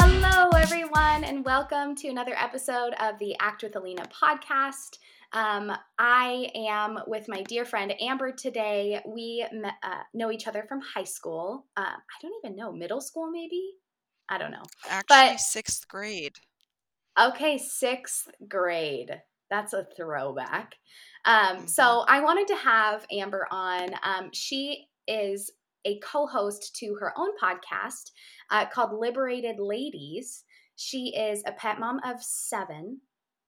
Hello, everyone, and welcome to another episode of the Act with Alina podcast. Um, I am with my dear friend Amber today. We met, uh, know each other from high school. Uh, I don't even know, middle school maybe? I don't know. Actually, But- sixth grade. Okay, sixth grade. That's a throwback. Um, So I wanted to have Amber on. Um, she is a co host to her own podcast uh, called Liberated Ladies. She is a pet mom of seven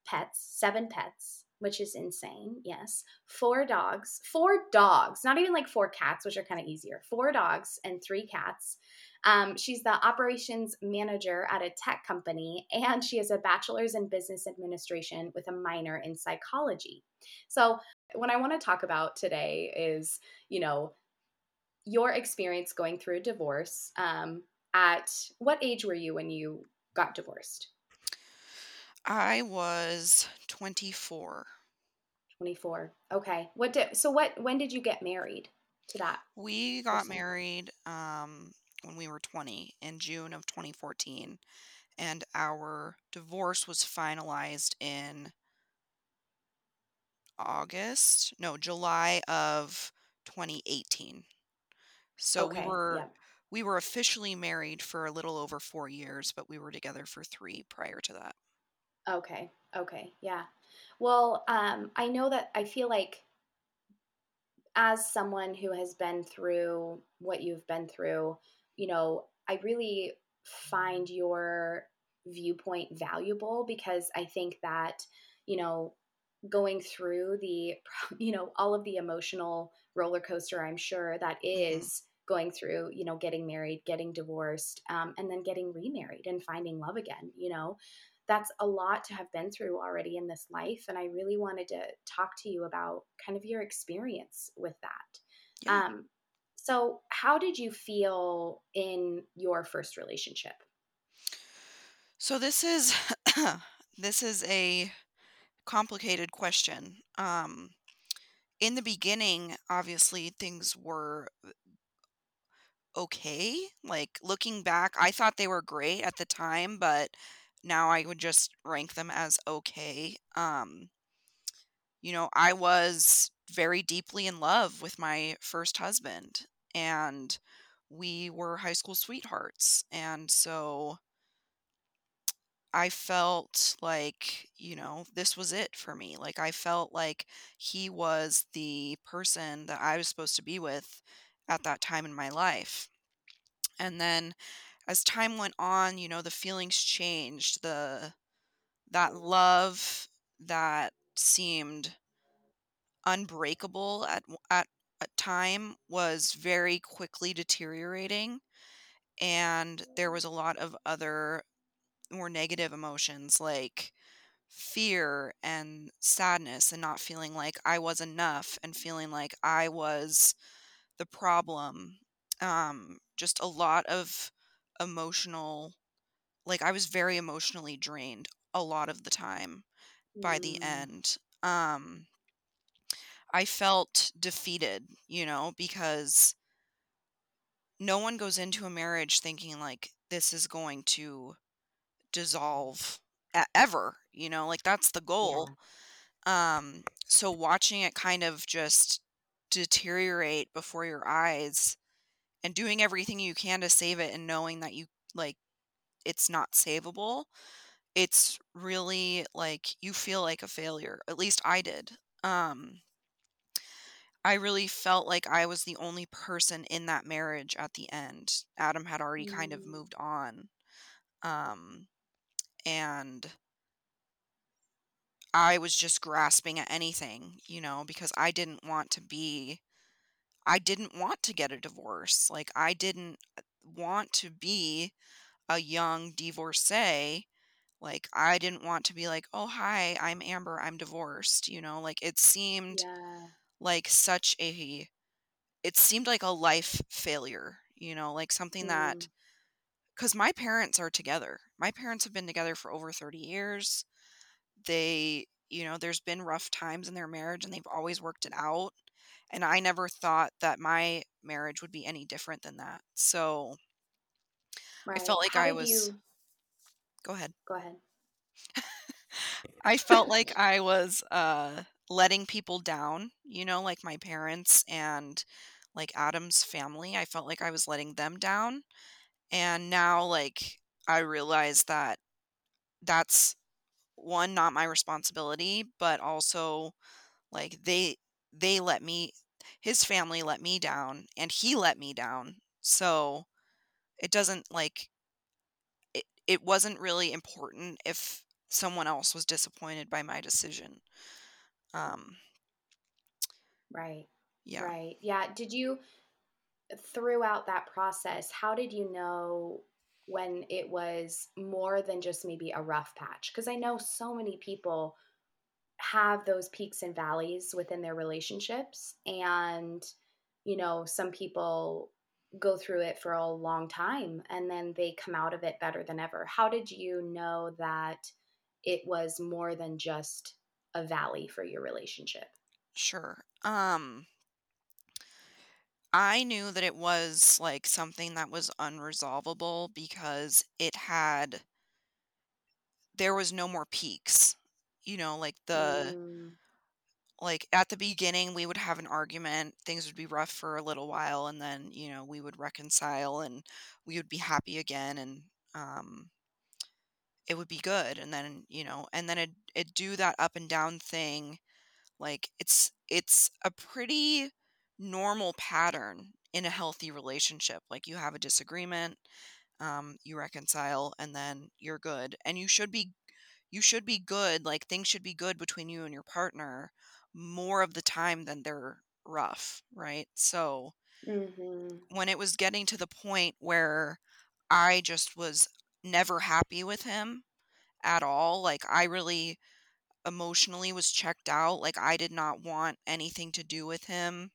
pets, seven pets, which is insane. Yes. Four dogs, four dogs, not even like four cats, which are kind of easier. Four dogs and three cats. Um, she's the operations manager at a tech company, and she has a bachelor's in business administration with a minor in psychology. So, what I want to talk about today is, you know, your experience going through a divorce. Um, at what age were you when you got divorced? I was 24. 24. Okay. What did so what when did you get married to that? We got Person. married um, when we were 20 in June of 2014, and our divorce was finalized in August, no, July of 2018. So we were yeah. we were officially married for a little over 4 years, but we were together for 3 prior to that. Okay. Okay. Yeah. Well, um, I know that I feel like as someone who has been through what you've been through, you know, I really find your viewpoint valuable because I think that, you know, going through the, you know, all of the emotional roller coaster, I'm sure that Mhm. going through, you know, getting married, getting divorced, um, and then getting remarried and finding love again, you know, that's a lot to have been through already in this life. And I really wanted to talk to you about kind of your experience with that. Yeah. Um, so, how did you feel in your first relationship? So this is this is a complicated question. Um, in the beginning, obviously things were okay. Like looking back, I thought they were great at the time, but now I would just rank them as okay. Um, you know, I was very deeply in love with my first husband, and we were high school sweethearts. And so I felt like, you know, this was it for me. Like, I felt like he was the person that I was supposed to be with at that time in my life. And then as time went on, you know, the feelings changed. The that love that seemed unbreakable at at time was very quickly deteriorating and there was a lot of other more negative emotions like fear and sadness and not feeling like I was enough and feeling like I was the problem. Um, just a lot of emotional, like I was very emotionally drained a lot of the time by the Mm, end. Um, I felt defeated, you know, because no one goes into a marriage thinking like this is going to dissolve ever, you know, like that's the goal. yeah. Um, so watching it kind of just deteriorate before your eyes and doing everything you can to save it and knowing that you like it's not savable, it's really like you feel like a failure. At least I did. Um, I really felt like I was the only person in that marriage at the end. Adam had already kind of Mm, moved on. Um, and I was just grasping at anything, you know, because I didn't want to be, I didn't want to get a divorce. Like, I didn't uh, want to be a young divorcee. Like, I didn't want to be like, oh, hi, I'm Amber, I'm divorced, you know, like it seemed yeah. Like such a, it seemed like a life failure, you know, like something that, Mm, because my parents are together. My parents have been together for over 30 years. They, you know, there's been rough times in their marriage and they've always worked it out. And I never thought that my marriage would be any different than that. So I felt like How I was you go ahead. go ahead? I felt like I was uh letting people down, you know, like my parents and like Adam's family. I felt like I was letting them down. And now like I realize that that's one not my responsibility, but also like they they let me his family let me down and he let me down. So it doesn't like it, it wasn't really important if someone else was disappointed by my decision. Um Right. yeah. Right. Yeah. Did you throughout that process, how did you know when it was more than just maybe a rough patch? Because I know so many people have those peaks and valleys within their relationships. And, you know, some people go through it for a long time and then they come out of it better than ever. How did you know that it was more than just a valley for your relationship? Sure. Um I knew that it was like something that was unresolvable because it had there was no more peaks. You know, like the Mm, like at the beginning we would have an argument, things would be rough for a little while and then, you know, we would reconcile and we would be happy again and um it would be good and then, you know, and then it it do that up and down thing like it's it's a pretty normal pattern in a healthy relationship. Like you have a disagreement, um, you reconcile, and then you're good. And you should be you should be good. Like things should be good between you and your partner more of the time than they're rough, right? So mhm. when it was getting to the point where I just was never happy with him at all, like I really emotionally was checked out. Like I did not want anything to do with him.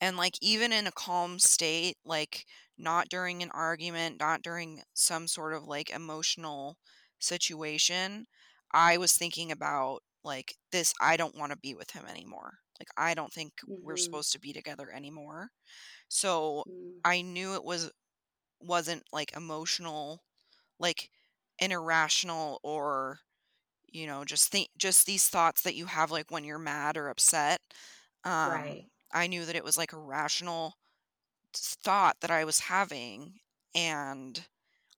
And like even in a calm state, like not during an argument, not during some sort of like emotional situation, I was thinking about like this I don't want to be with him anymore. Like I don't think we're Mhm. supposed to be together anymore. So Mm, I knew it was wasn't like emotional, like an irrational or you know just think just these thoughts that you have like when you're mad or upset um right. i knew that it was like a rational thought that i was having and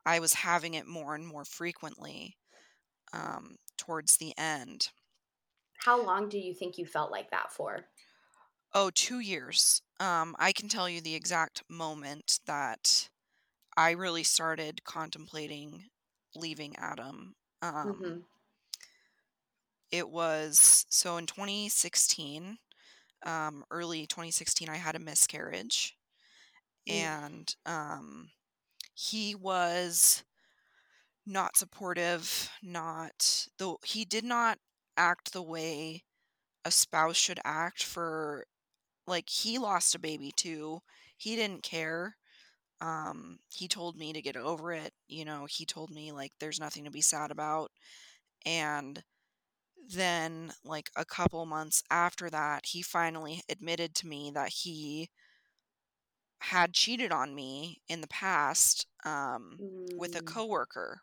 i was having it more and more frequently um towards the end How long do you think you felt like that for? oh two years um i can tell you the exact moment that i really started contemplating leaving adam um Mhm. it was so in 2016 um, early 2016, I had a miscarriage, Mm, and um, he was not supportive. Not the he did not act the way a spouse should act for like he lost a baby too. He didn't care. Um, he told me to get over it. You know, he told me like there's nothing to be sad about. And then like a couple months after that, he finally admitted to me that he had cheated on me in the past um, with a mm, coworker.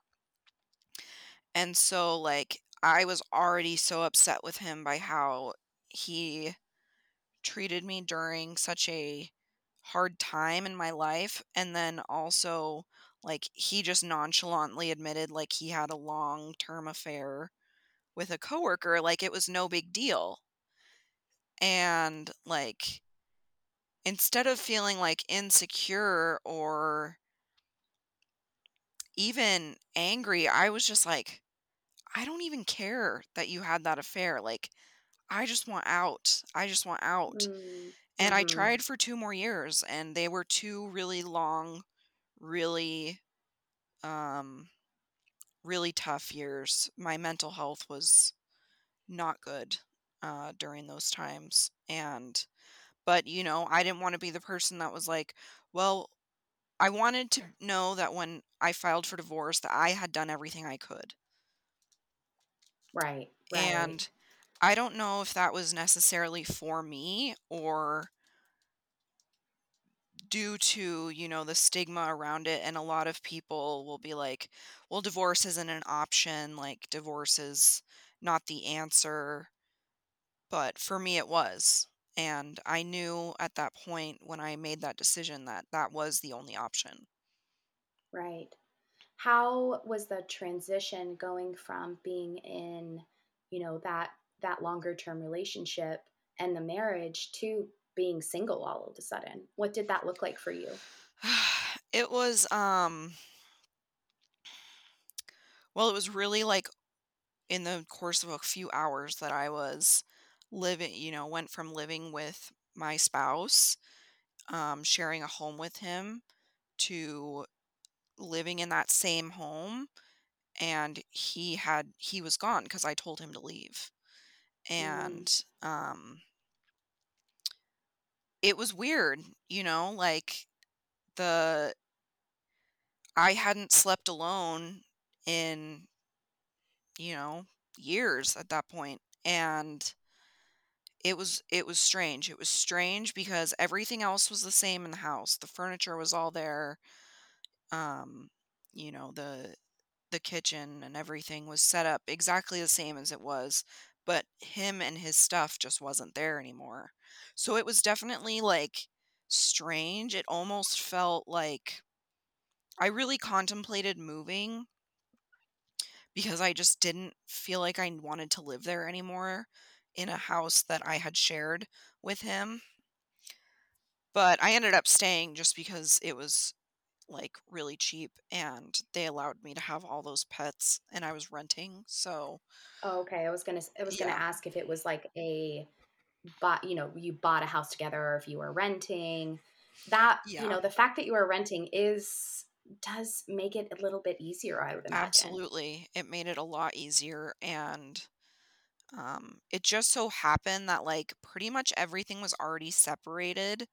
And so, like, I was already so upset with him by how he treated me during such a hard time in my life. And then also, like, he just nonchalantly admitted, like, he had a long term affair with a coworker. Like, it was no big deal. And, like, instead of feeling like insecure or even angry, I was just like, "I don't even care that you had that affair, like, I just want out. I just want out." mm, And I mhm. tried for 2 more years, and they were 2 really long, really, um, really tough years. My mental health was not good, uh, during those times, and but, you know, I didn't wanna be the person that was like, "Well" I wanted to know that when I filed for divorce that I had done everything I could. Right, right. And I don't know if that was necessarily for me or due to, you know, the stigma around it. And a lot of people will be like, well, divorce isn't an option. Like, divorce is not the answer. But for me, it was. And I knew at that point when I made that decision that that was the only option. Right. How was the transition going from being in, you know, that that longer term relationship and the marriage to being single all of a sudden? What did that look like for you? it was um well, it was really like in the course of a few hours that I was living, you know, went from living with my spouse, um, sharing a home with him, to living in that same home. And he had, he was gone because I told him to leave. Mm, And um, it was weird, you know, like the, I hadn't slept alone in, you know, years at that. And It was it was strange. It was strange because everything else was the same in the house. The furniture was all there. Um, you know, the the kitchen and everything was set up exactly the same as it was, but him and his stuff just wasn't there anymore. So it was definitely like strange. It almost felt like I really contemplated moving because I just didn't feel like I wanted to live there anymore in a house that I had shared with him. But I ended up staying just because it was like really cheap and they allowed me to have all those pets and I was renting. So, Oh, okay. I was gonna s- I was gonna ask if it was like a bought, you know, you bought a house together or if you were renting. That, you know, the fact that you were renting is does make it a little bit easier, I would imagine. Absolutely. It made it a lot easier and um it just so happened that like pretty much everything was already separated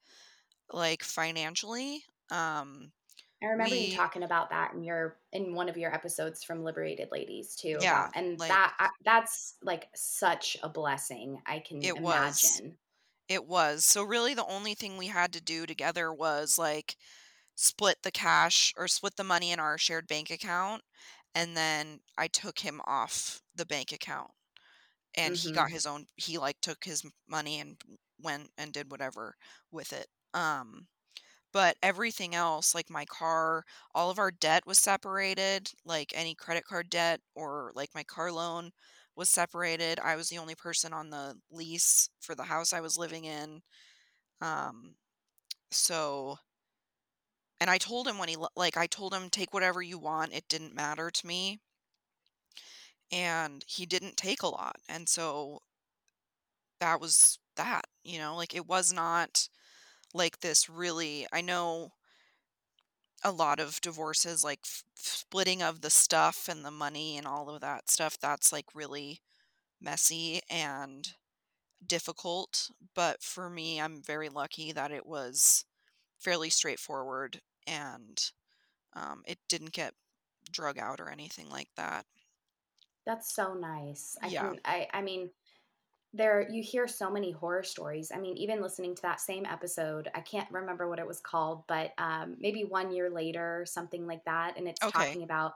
like financially. Um I remember you talking about that in your in one of your episodes from Liberated Ladies too yeah, and like that I, that's like such a blessing. I can it was. It was. So really the only thing we had to do together was like split the cash or split the money in our shared bank account and then I took him off the bank account and he got Mhm. his own he like took his money and went and did whatever with it. Um but everything else like my car, all of our debt was separated, like any credit card debt or like my car loan was separated. I was the only person on the lease for the house I was living in um, so and I told him when he like, I told him, "Take whatever you want, it didn't matter to me," and he didn't take a lot, and so that was that, you know, like, it was not, like, this really I know a lot of divorces, like, f splitting of the stuff and the money and all of that stuff, that's, like, really messy and difficult, but for me, I'm very lucky that it was fairly straightforward and, um, it didn't get drug out or anything like that. That's so nice. I Yeah. can I I mean There you hear so many horror stories. I mean, even listening to that same episode, I can't remember what it was called, but um, maybe one year later, something like that. And it's Okay. talking about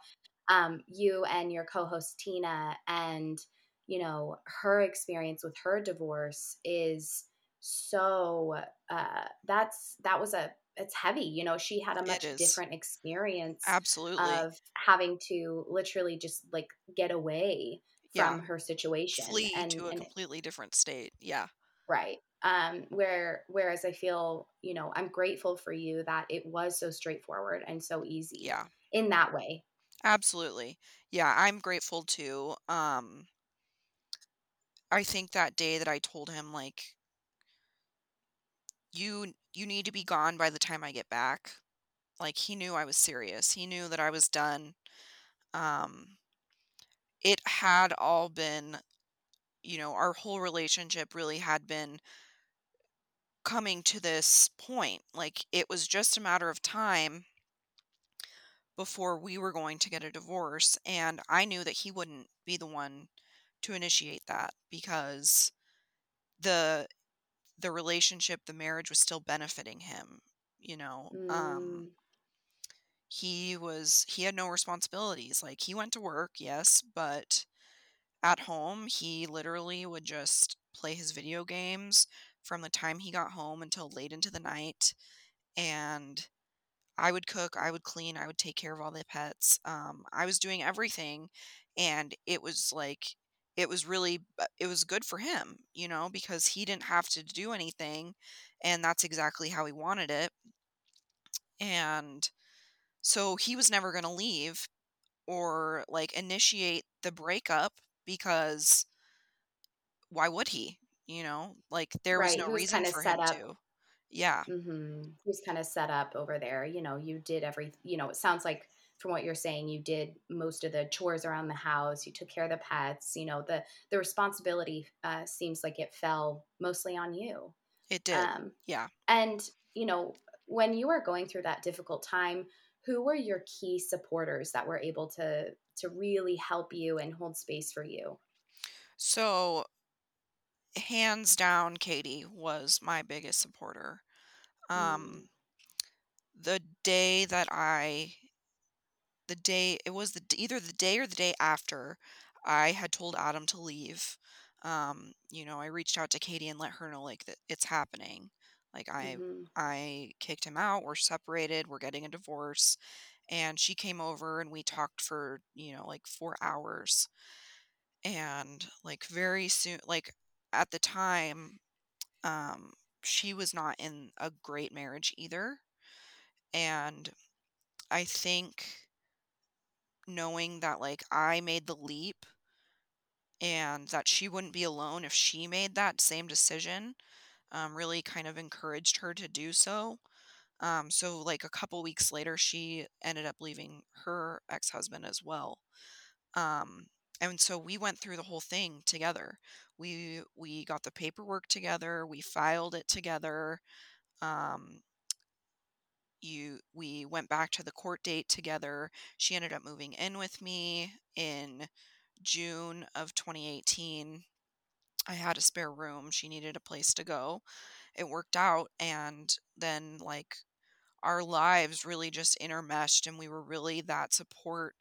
um, you and your co-host Tina, and you know her experience with her divorce is so. Uh, that's that was a it's heavy. You know, she had a much different experience Absolutely. of having to literally just like get away Yeah. from her situation Flee and to a and completely different state. Yeah. Right. Um, where whereas I feel, you know, I'm grateful for you that it was so straightforward and so easy Yeah. in that way. Absolutely. Yeah, I'm grateful too. Um, I think that day that I told him, like, "You you need to be gone by the time I get back," like, he knew I was serious. He knew that I was done. Um, it had all been you know, our whole relationship really had been coming to this point. Like, it was just a matter of time before we were going to get a divorce, and I knew that he wouldn't be the one to initiate that because the the relationship, the marriage was still benefiting him, you know. Um Mm, he was he had no responsibilities. Like he went to work, yes, but at home he literally would just play his video games from the time he got home until late into the night and I would cook, I would clean, I would take care of all the pets. Um, I was doing everything, and it was like it was really it was good for him, you know, because he didn't have to do anything, and that's exactly how he wanted it. And so he was never going to leave or like initiate the breakup because why would he? You know, like there was no was reason for him up. to. Yeah, Mm-hmm. He was kind of set up over there. You know, you did every. You know, it sounds like from what you're saying, you did most of the chores around the house. You took care of the pets. You know, the the responsibility uh, seems like it fell mostly on you. it did. Um, Yeah. and you know, when you were going through that difficult time, who were your key supporters that were able to to really help you and hold space for you? So hands down katie was my biggest supporter. Mm, um the day that i the day it was the either the day or the day after i had told adam to leave um you know i reached out to katie and let her know like that it's happening like i mm-hmm. i kicked him out we're separated we're getting a divorce and she came over and we talked for you know like 4 hours and like very soon like at the time um she was not in a great marriage either and i think knowing that like i made the leap and that she wouldn't be alone if she made that same decision um, really kind of encouraged her to do so um, so like a couple weeks later she ended up leaving her ex-husband as well um, and so we went through the whole thing together we we got the paperwork together we filed it together um, you we went back to the court date together. She ended up moving in with me in June of 2018. I had a spare room. She needed a place to go. It worked out and then like our lives really just intermeshed and we were really that support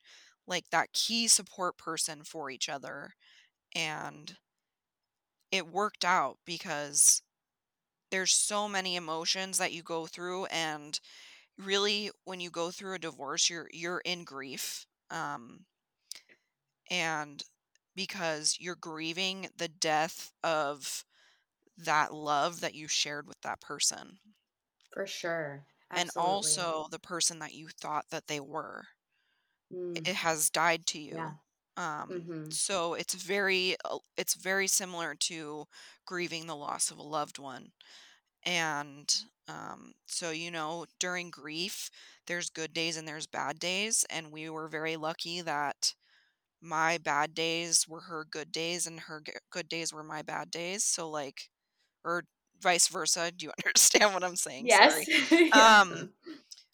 like that key support person for each other and it worked out because there's so many emotions that you go through and really when you go through a divorce you're you're in grief um and because you're grieving the death of that love that you shared with that person For sure. and also the person that you thought that they were Mm, it has died to yeah. you um Mm-hmm. so it's very uh, it's very similar to grieving the loss of a loved one And um, so, you know, during grief, there's good days and there's bad days. And we were very lucky that my bad days were her good days and her g- good days were my bad days. So, like, or vice versa. Do you understand what I'm saying? Yes. Yeah. Um,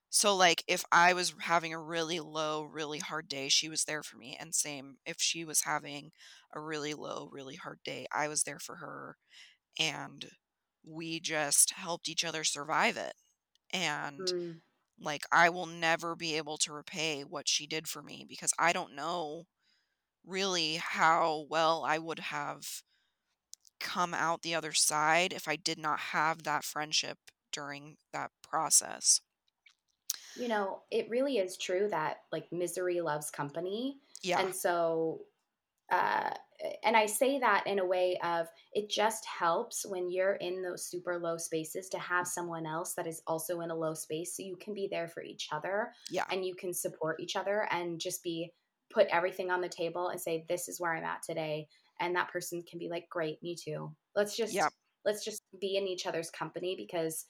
so like if I was having a really low, really hard day, she was there for me. And same if she was having a really low, really hard day, I was there for her and we just helped each other survive it. And Mm, like, I will never be able to repay what she did for me because I don't know really how well I would have come out the other side if I did not have that friendship during that process. you know, it really is true that like misery loves company. Yeah. And so uh, and I say that in a way of it just helps when you're in those super low spaces to have someone else that is also in a low space so you can be there for each other Yeah. and you can support each other and just be put everything on the table and say this is where I'm at today and that person can be like great me too. Let's just Yeah. let's just be in each other's company because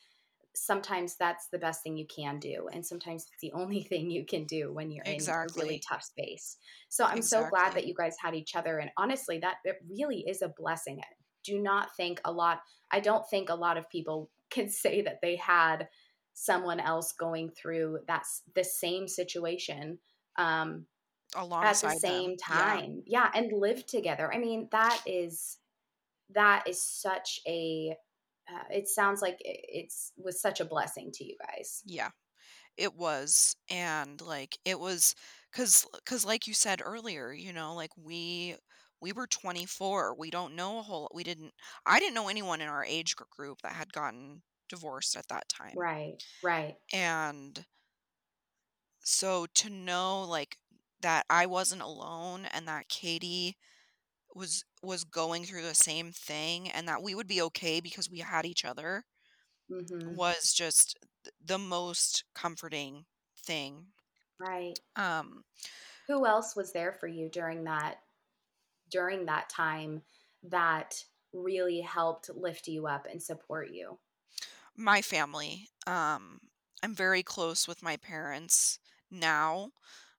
sometimes that's the best thing you can do and sometimes it's the only thing you can do when you're in a really tough space. So i'm so glad that you guys had each other and honestly that it really is a blessing. I do not think a lot i don't think a lot of people can say that they had someone else going through that's the same situation um at the alongside them. same Yeah. time. Yeah, and live together. I mean, that is that is such a uh, it sounds like it's was such a blessing to you guys. Yeah. It was. And like it was cuz cuz like you said earlier, you know, like we we were 24. We don't know a whole we didn't I didn't know anyone in our age group that had gotten divorced at that time. Right. Right. And so to know like that I wasn't alone and that Katie was was going through the same thing and that we would be okay because we had each other Mhm. was just the most comforting thing. Right. Um Who else was there for you during that during that time that really helped lift you up and support you? my family. Um I'm very close with my parents now.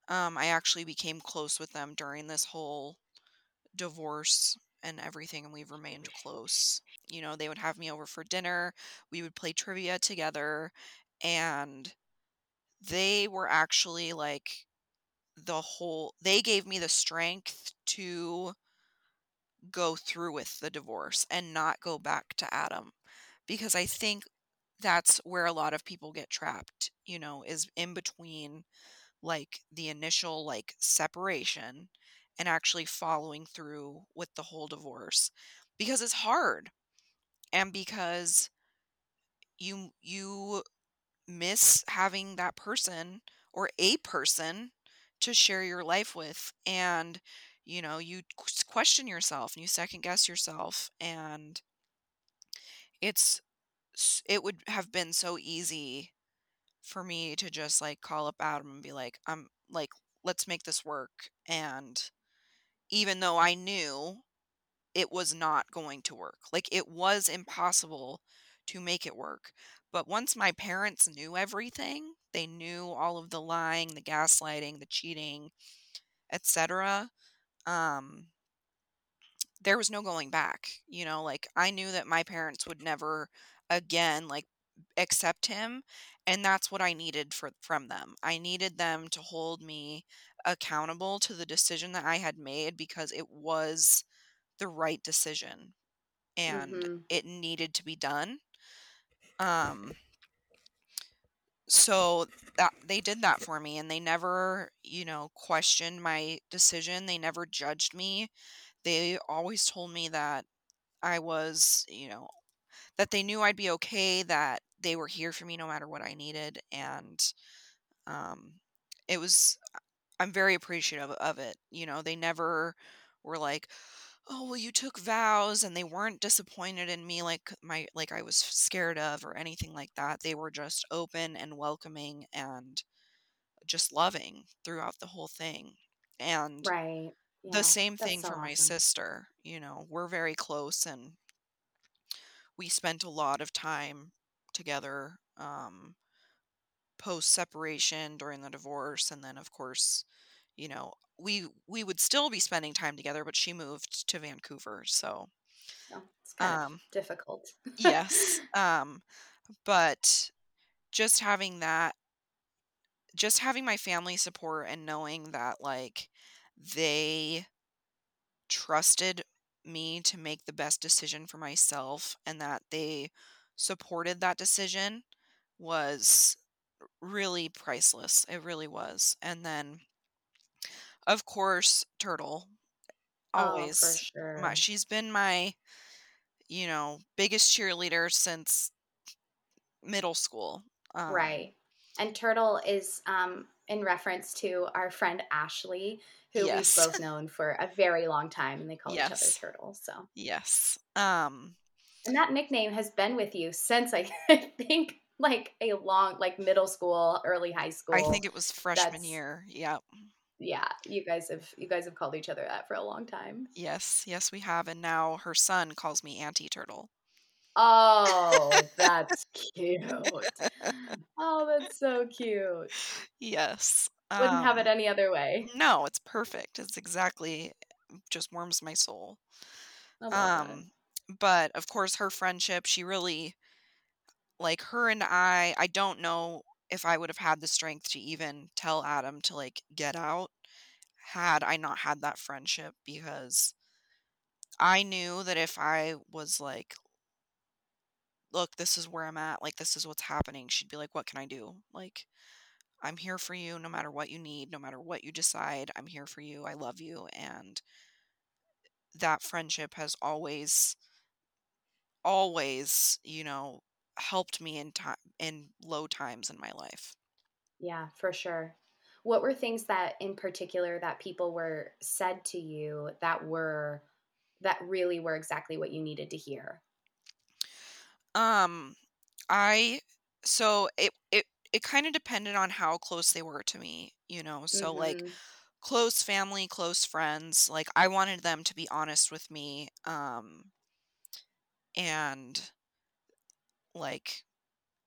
Um I actually became close with them during this whole divorce and everything and we've remained close. You know, they would have me over for dinner, we would play trivia together and they were actually like the whole they gave me the strength to go through with the divorce and not go back to Adam because I think that's where a lot of people get trapped, you know, is in between like the initial like separation and actually following through with the whole divorce because it's hard and because you you miss having that person or a person to share your life with and you know you question yourself and you second guess yourself and it's it would have been so easy for me to just like call up Adam and be like I'm like let's make this work and even though I knew it was not going to work like it was impossible to make it work but once my parents knew everything they knew all of the lying the gaslighting the cheating etc um there was no going back you know like i knew that my parents would never again like accept him and that's what i needed for from them. I needed them to hold me accountable to the decision that i had made because it was the right decision and Mhm. it needed to be done. Um so that they did that for me and they never you know questioned my decision. They never judged me. They always told me that i was you know that they knew i'd be okay that they were here for me no matter what i needed and um it was i'm very appreciative of it you know they never were like oh well you took vows and they weren't disappointed in me like my like i was scared of or anything like that they were just open and welcoming and just loving throughout the whole thing and Right. the same thing so for my awesome. sister you know we're very close and we spent a lot of time together um post separation during the divorce and then of course you know we we would still be spending time together but she moved to Vancouver so So it's kind of um difficult. yes um but just having that just having my family support and knowing that like they trusted me to make the best decision for myself and that they supported that decision was really priceless. It really was. And then of course, Turtle oh, for always my she's been my, you know, biggest cheerleader since middle school. Um Right. And Turtle is um, in reference to our friend Ashley, who we've yes. both known for a very long time, and they call each other yes. Turtle. So, Yes. Um and that nickname has been with you since I, I think like a long, like middle school, early high school I think it was freshman That's year. Yep. yeah. You guys have you guys have called each other that for a long time. Yes. Yes, we have and now her son calls me Auntie Turtle. Oh, that's cute. Oh, that's so cute. yes. Wouldn't have it Um any other way. no, it's perfect. It's exactly just warms my soul. Love that. Um but of course her friendship, she really like her and I, I don't know if I would have had the strength to even tell Adam to like get out had I not had that friendship because I knew that if I was like, look, this is where I'm at, like, this is what's happening, she'd be like, what can I do? Like, I'm here for you no matter what you need, no matter what you decide. I'm here for you. I love you. And that friendship has always, always, you know, helped me in time in low times in my life. Yeah, for sure. What were things that in particular that people were said to you that were that really were exactly what you needed to hear? Um I so it it it kind of depended on how close they were to me, you know. So like Mhm. close family, close friends, like I wanted them to be honest with me um and like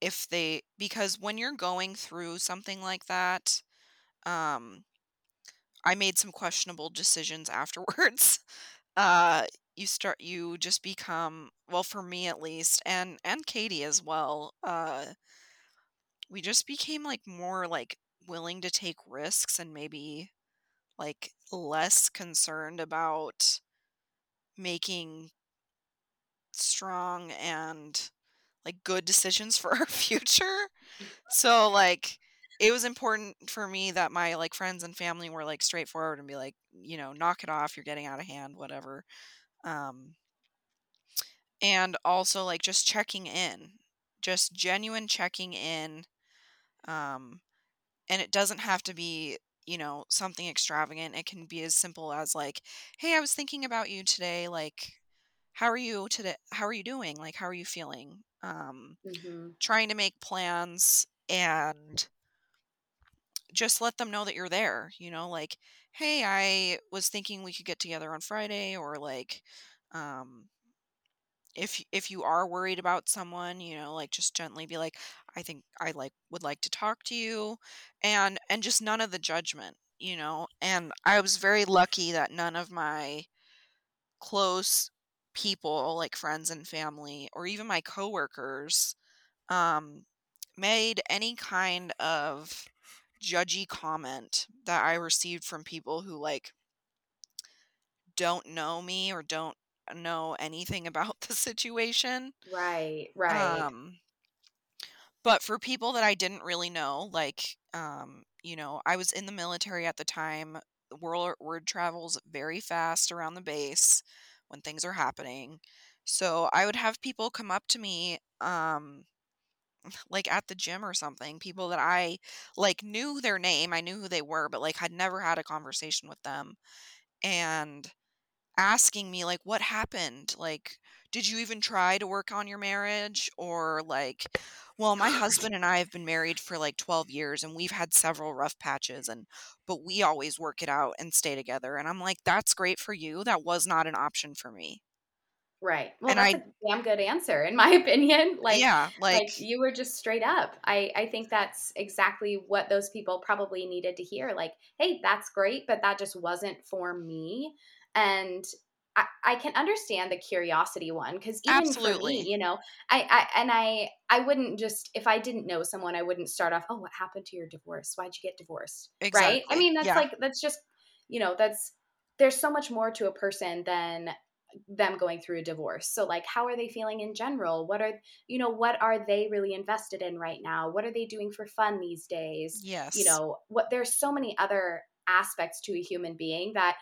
if they because when you're going through something like that, um I made some questionable decisions afterwards. Uh you start you just become well for me at least and and Katie as well. Uh we just became like more like willing to take risks and maybe like less concerned about making strong and like good decisions for our future. So like it was important for me that my like friends and family were like straightforward and be like, you know, knock it off, you're getting out of hand, whatever. Um and also like just checking in. Just genuine checking in. Um and it doesn't have to be, you know, something extravagant. It can be as simple as like, "Hey, I was thinking about you today. Like, how are you today? How are you doing? Like, how are you feeling?" Um Mhm. trying to make plans and just let them know that you're there, you know, like, "Hey, I was thinking we could get together on Friday," or like, um, if if you are worried about someone, you know, like just gently be like, "I think I like would like to talk to you," and and just none of the judgment, you know. And I was very lucky that none of my close people, like friends and family, or even my coworkers, um, made any kind of judgy comment that I received from people who like don't know me or don't know anything about the situation. Right, right. Um but for people that I didn't really know, like um, you know, I was in the military at the time. Word word travels very fast around the base when things are happening. So I would have people come up to me um like at the gym or something, people that I like knew their name, I knew who they were, but like had never had a conversation with them and asking me like what happened? Like did you even try to work on your marriage or like well, my husband and I have been married for like 12 years and we've had several rough patches and but we always work it out and stay together and I'm like that's great for you. That was not an option for me. Right. Well, And that's I a damn good answer in my opinion. Like yeah, like like you were just straight up. I I think that's exactly what those people probably needed to hear. Like, hey, that's great, but that just wasn't for me. And I, I can understand the curiosity one because even for me, you know, I, I and I I wouldn't just if I didn't know someone, I wouldn't start off, oh, what happened to your divorce? Why'd you get divorced? Right? I mean, that's Yeah. like that's just you know, that's there's so much more to a person than them going through a divorce. So like how are they feeling in general? What are you know, what are they really invested in right now? What are they doing for fun these days? Yes. You know, what there's so many other aspects to a human being that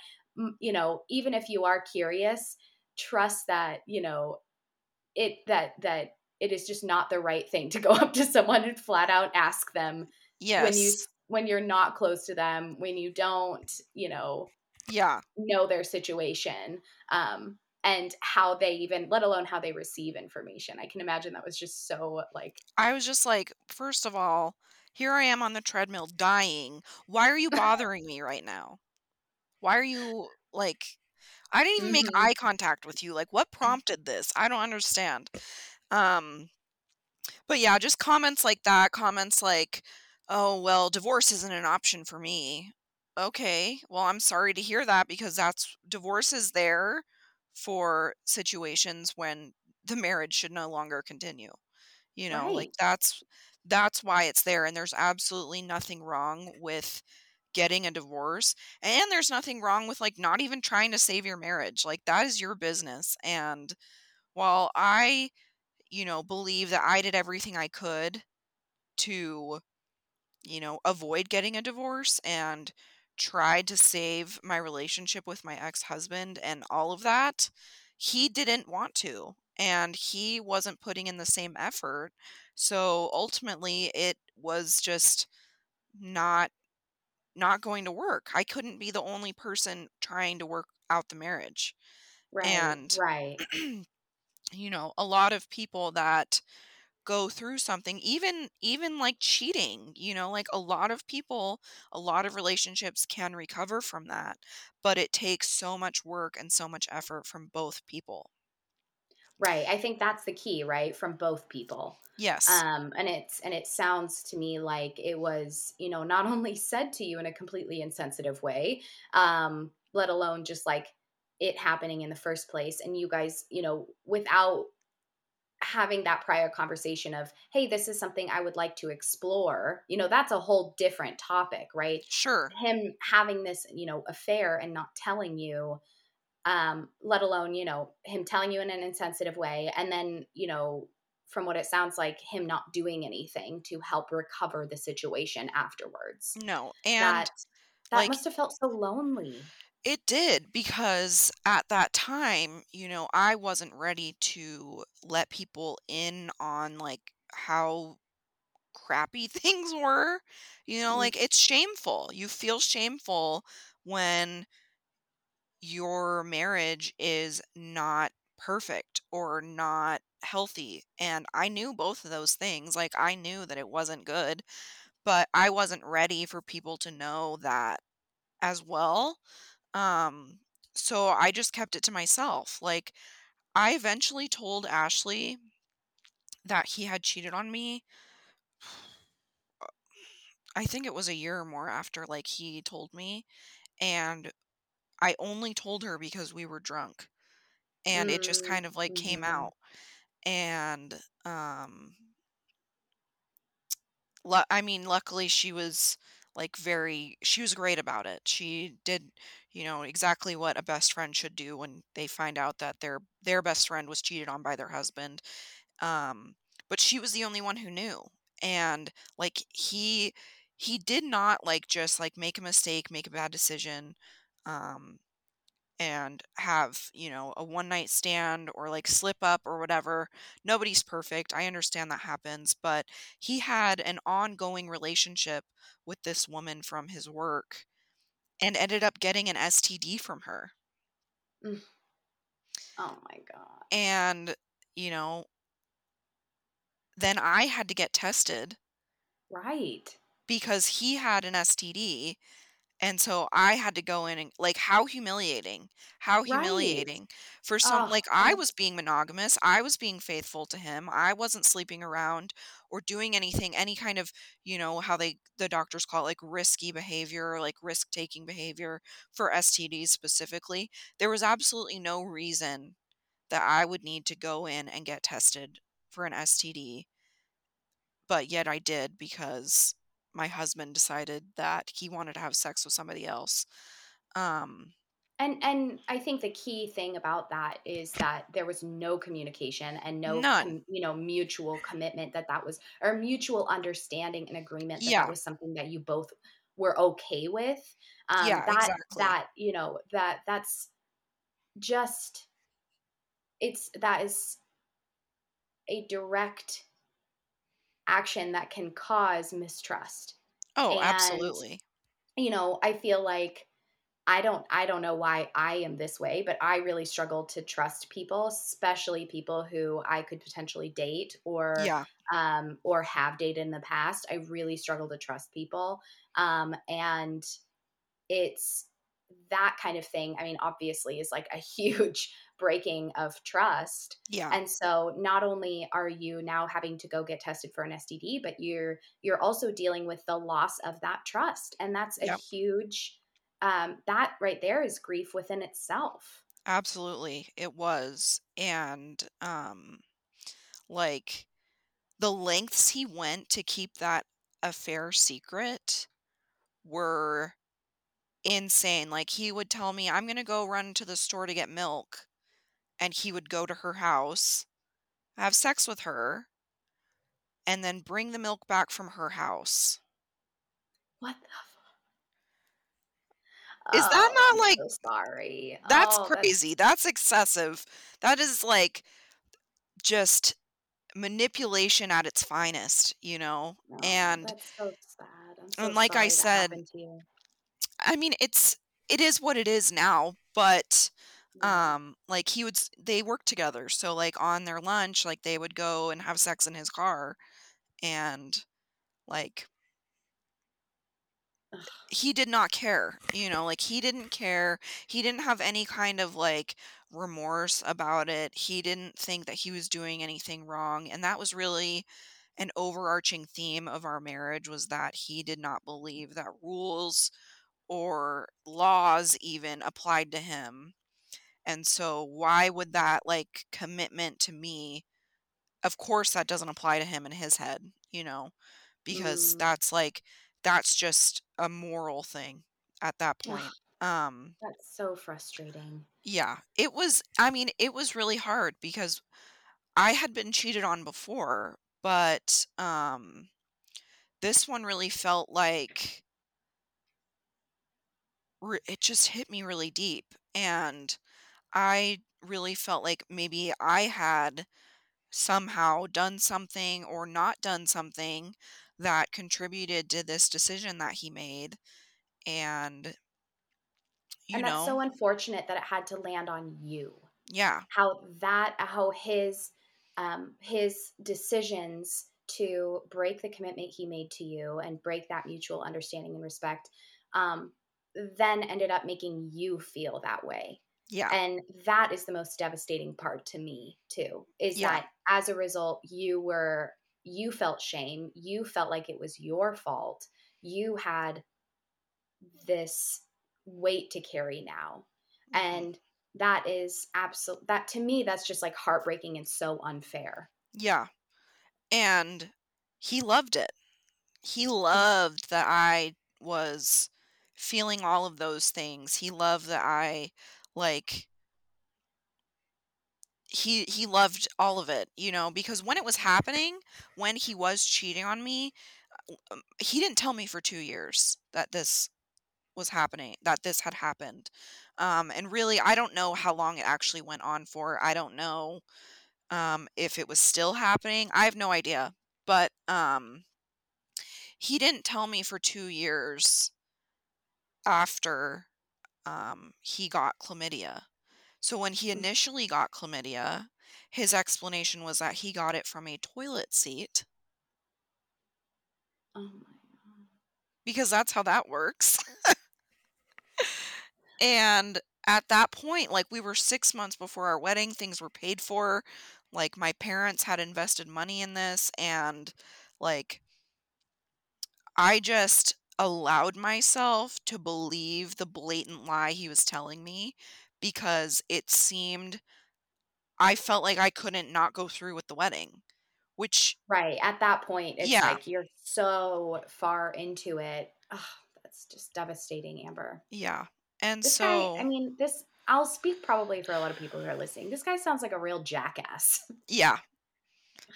you know, even if you are curious, trust that, you know, it that that it is just not the right thing to go up to someone and flat out ask them yes. when you when you're not close to them, when you don't, you know, Yeah. know their situation um and how they even let alone how they receive information i can imagine that was just so like I was just like, first of all, here I am on the treadmill dying. Why are you bothering me right now? Why are you like I didn't even make mhm eye contact with you. Like what prompted this? I don't understand. Um but yeah, just comments like that, comments like, "Oh, well, divorce isn't an option for me." Okay. Well, I'm sorry to hear that because that's divorce is there for situations when the marriage should no longer continue. You know, like that's that's why it's there and there's absolutely nothing wrong with getting a divorce, and there's nothing wrong with, like, not even trying to save your marriage, like, that is your business, and while I, you know, believe that I did everything I could to, you know, avoid getting a divorce and tried to save my relationship with my ex-husband and all of that, he didn't want to, and he wasn't putting in the same effort, so ultimately, it was just not not going to work. I couldn't be the only person trying to work out the marriage, Right, and, right. you know, a lot of people that go through something, even even, like, cheating, you know, like, a lot of people, a lot of relationships can recover from that, but it takes so much work and so much effort from both people. Right, I think that's the key, right, from both people. Yes. Um, and it's and it sounds to me like it was, you know, not only said to you in a completely insensitive way, um, let alone just, like, it happening in the first place, and you guys, you know, without having that prior conversation of, "Hey, this is something I would like to explore," you know, that's a whole different topic, right? Sure. Him having this, you know, affair and not telling you, um, let alone, you know, him telling you in an insensitive way, and then, you know, from what it sounds like, him not doing anything to help recover the situation afterwards. No, and, That that like must have felt so lonely. It did, because at that time, you know, I wasn't ready to let people in on, like, how crappy things were, you know, Mm. like, it's shameful, you feel shameful when your marriage is not perfect or not healthy, and I knew both of those things, like, I knew that it wasn't good, but I wasn't ready for people to know that as well, um, so I just kept it to myself, like, I eventually told Ashley that he had cheated on me I think it was a year or more after, like, he told me, and I only told her because we were drunk, and it just Mm, kind of, like, came mhm. out, and, um lu I mean, luckily, she was, like, very she was great about it, she did, you know, exactly what a best friend should do when they find out that their their best friend was cheated on by their husband, um, but she was the only one who knew, and, like, he he did not, like, just, like, make a mistake, make a bad decision, um, and have, you know, a one-night stand or, like, slip up or whatever. Nobody's perfect, I understand that happens, but he had an ongoing relationship with this woman from his work and ended up getting an STD from her. Mm. Oh my god. And, you know then I had to get tested Right. because he had an STD, and so I had to go in and like, how humiliating, how Right. humiliating for some Ugh, like, I was being monogamous, I was being faithful to him, I wasn't sleeping around or doing anything any kind of, you know, how they the doctors call it, like, risky behavior, like, risk-taking behavior for STDs specifically. There was absolutely no reason that I would need to go in and get tested for an STD but yet I did because my husband decided that he wanted to have sex with somebody else, um And and I think the key thing about that is that there was no communication and no com you know, mutual commitment that that was or mutual understanding and agreement that that was something that you both were okay with, um, Yeah, that exactly. that, you know, that that's just it's that is a direct action that can cause mistrust, Oh, and, absolutely. you know, I feel like I don't I don't know why I am this way, but I really struggle to trust people, especially people who I could potentially date or, Yeah. um, or have dated in the past. I really struggle to trust people, um, and it's that kind of thing, I mean, obviously, is like a huge breaking of trust, Yeah. and so not only are you now having to go get tested for an STD, but you're you're also dealing with the loss of that trust, and that's a Yep. huge um, that right there is grief within itself. Absolutely, it was, and, um, like, the lengths he went to keep that affair secret were insane. Like he would tell me, "I'm going to go run to the store to get milk." And he would go to her house, have sex with her, and then bring the milk back from her house. What the fuck? Is that Oh, not I'm like so sorry. that's Oh, crazy. That's excessive. That is like just manipulation at its finest, you know? no, And that's so so and like I that said, happened to you. I mean, it's it is what it is now, but Um like he would s- they worked together. So like on their lunch, like they would go and have sex in his car and like Ugh. he did not care you know like he didn't care he didn't have any kind of like remorse about it he didn't think that he was doing anything wrong and that was really an overarching theme of our marriage was that he did not believe that rules or laws even applied to him and so why would that like commitment to me of course that doesn't apply to him in his head you know because Mm, that's like that's just a moral thing at that point um that's so frustrating. yeah it was i mean it was really hard because i had been cheated on before but um this one really felt like it just hit me really deep and i really felt like maybe i had somehow done something or not done something that contributed to this decision that he made and you And that's know so unfortunate that it had to land on you. yeah How that how his um his decisions to break the commitment he made to you and break that mutual understanding and respect um then ended up making you feel that way. Yeah. And that is the most devastating part to me too. Is yeah. that as a result you were you felt shame, you felt like it was your fault. You had this weight to carry now. Mhm, and that is absolute that to me that's just like heartbreaking and so unfair. Yeah. And he loved it. He loved that i was feeling all of those things. He loved that i like he he loved all of it you know because when it was happening when he was cheating on me um, he didn't tell me for 2 years that this was happening that this had happened. Um and really i don't know how long it actually went on for. I don't know um if it was still happening. I have no idea. But um he didn't tell me for 2 years after um he got chlamydia so when he Mm. initially got chlamydia his explanation was that he got it from a toilet seat oh my god because that's how that works And at that point, like we were 6 months before our wedding, things were paid for. Like my parents had invested money in this and like I just allowed myself to believe the blatant lie he was telling me because it seemed I felt like I couldn't not go through with the wedding, which right at that point it's yeah, like you're so far into it Ugh, that's just devastating amber yeah. And this guy i mean this i'll speak probably for a lot of people who are listening this guy sounds like a real jackass yeah,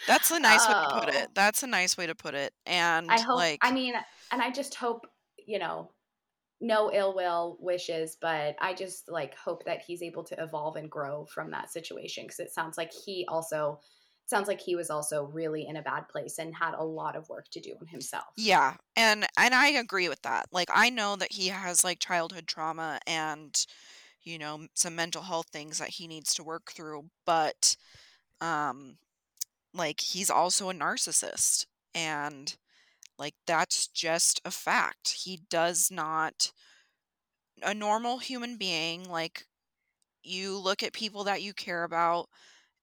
that's a nice way to put it. oh That's a nice way to put it. And I hope i mean and i just hope you know no ill will wishes, but I just like hope that he's able to evolve and grow from that situation because it sounds like he also sounds like he was also really in a bad place and had a lot of work to do on himself. Yeah, and and I agree with that. Like I know that he has like childhood trauma and you know some mental health things that he needs to work through, but um like he's also a narcissist and like that's just a fact. He does not a normal human being like you look at people that you care about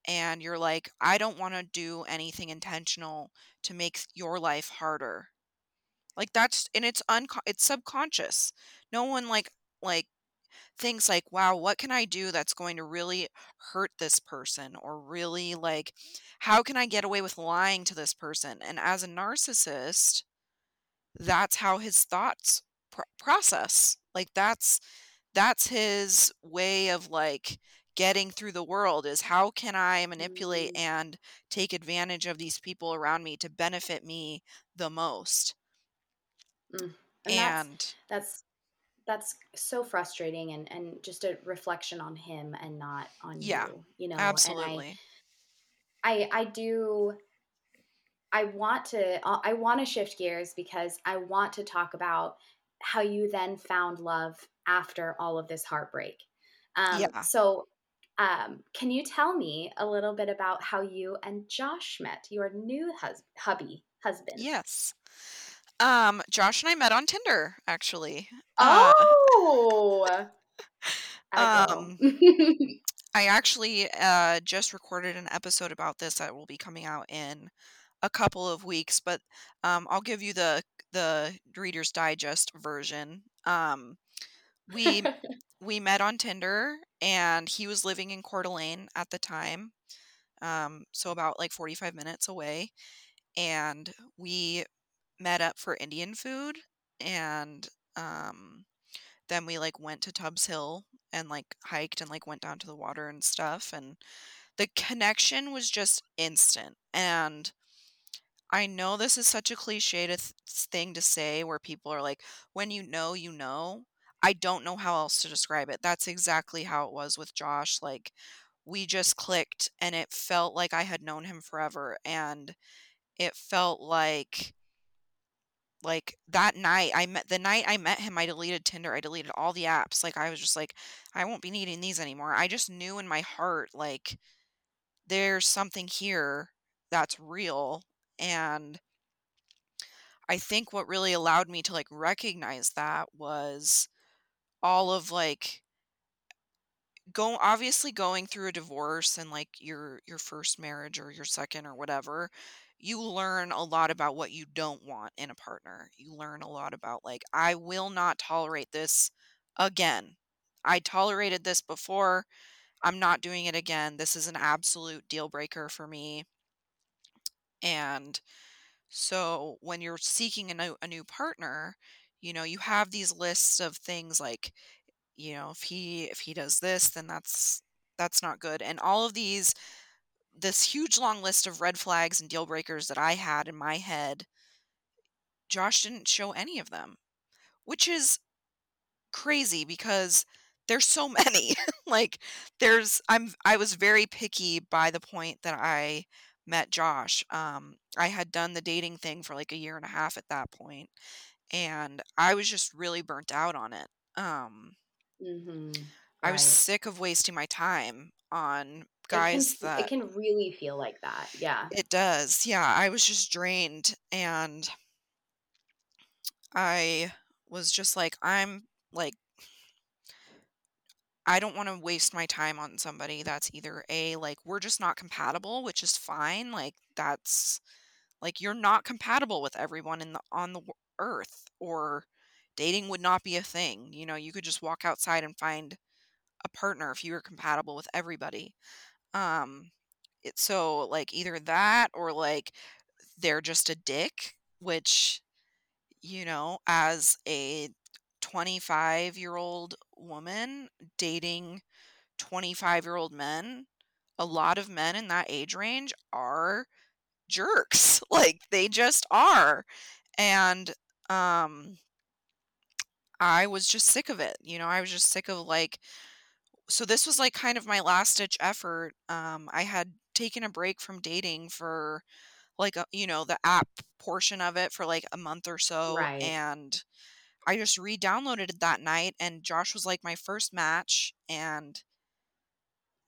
and you're like I don't want to do anything intentional to make your life harder Like that's and it's unco it's subconscious. No one like like thinks like, "Wow, what can I do that's going to really hurt this person?" or really like, "How can I get away with lying to this person?" And as a narcissist, that's how his thoughts pr- process. Like that's that's his way of like getting through the world is how can I manipulate Mm. and take advantage of these people around me to benefit me the most. Mm. And, And that's that's that's so frustrating and and just a reflection on him and not on Yeah, you, you know. And I absolutely. I I do I want to uh, I want to shift gears because I want to talk about how you then found love after all of this heartbreak. Um, Yeah. so, um, can you tell me a little bit about how you and Josh met, your new hus- hubby husband? Yes. Um Josh and I met on Tinder actually. Uh Oh, I um I actually uh just recorded an episode about this that will be coming out in a couple of weeks, but um I'll give you the the Reader's Digest version. Um we we met on Tinder and he was living in Coeur d'Alene at the time. Um so about like 45 minutes away and we met up for Indian food and um then we like went to Tubbs Hill and like hiked and like went down to the water and stuff and the connection was just instant and I know this is such a cliche to th- thing to say where people are like when you know you know. I don't know how else to describe it. That's exactly how it was with Josh like we just clicked and it felt like I had known him forever and it felt like like that night I met the night I met him I deleted Tinder I deleted all the apps like I was just like I won't be needing these anymore. I just knew in my heart like there's something here that's real and I think what really allowed me to like recognize that was all of like go obviously going through a divorce and like your your first marriage or your second or whatever you learn a lot about what you don't want in a partner. You learn a lot about like i will not tolerate this again. I tolerated this before. I'm not doing it again. This is an absolute deal breaker for me. And so when you're seeking a new, a new partner you know you have these lists of things like you know if he if he does this then that's that's not good. And all of these this huge long list of red flags and deal breakers that i had in my head josh didn't show any of them which is crazy because there's so many like there's i'm i was very picky by the point that i met josh um i had done the dating thing for like a year and a half at that point and i was just really burnt out on it um hmm I was sick of wasting my time on It can guys f- it can really feel like that. Yeah. it does. Yeah, I was just drained and I was just like I'm like I don't want to waste my time on somebody that's either a like we're just not compatible, which is fine. Like that's like you're not compatible with everyone in the on the earth or dating would not be a thing. You know, you could just walk outside and find a partner if you were compatible with everybody. Um it so like either that or like they're just a dick, which you know, as a 25 year old woman dating 25 year old men, a lot of men in that age range are jerks. Like they just are. And um I was just sick of it. You know, I was just sick of like so this was like kind of my last ditch effort. Um I had taken a break from dating for like a, you know, the app portion of it for like a month or so Right. and I just re-downloaded it that night and Josh was like my first match and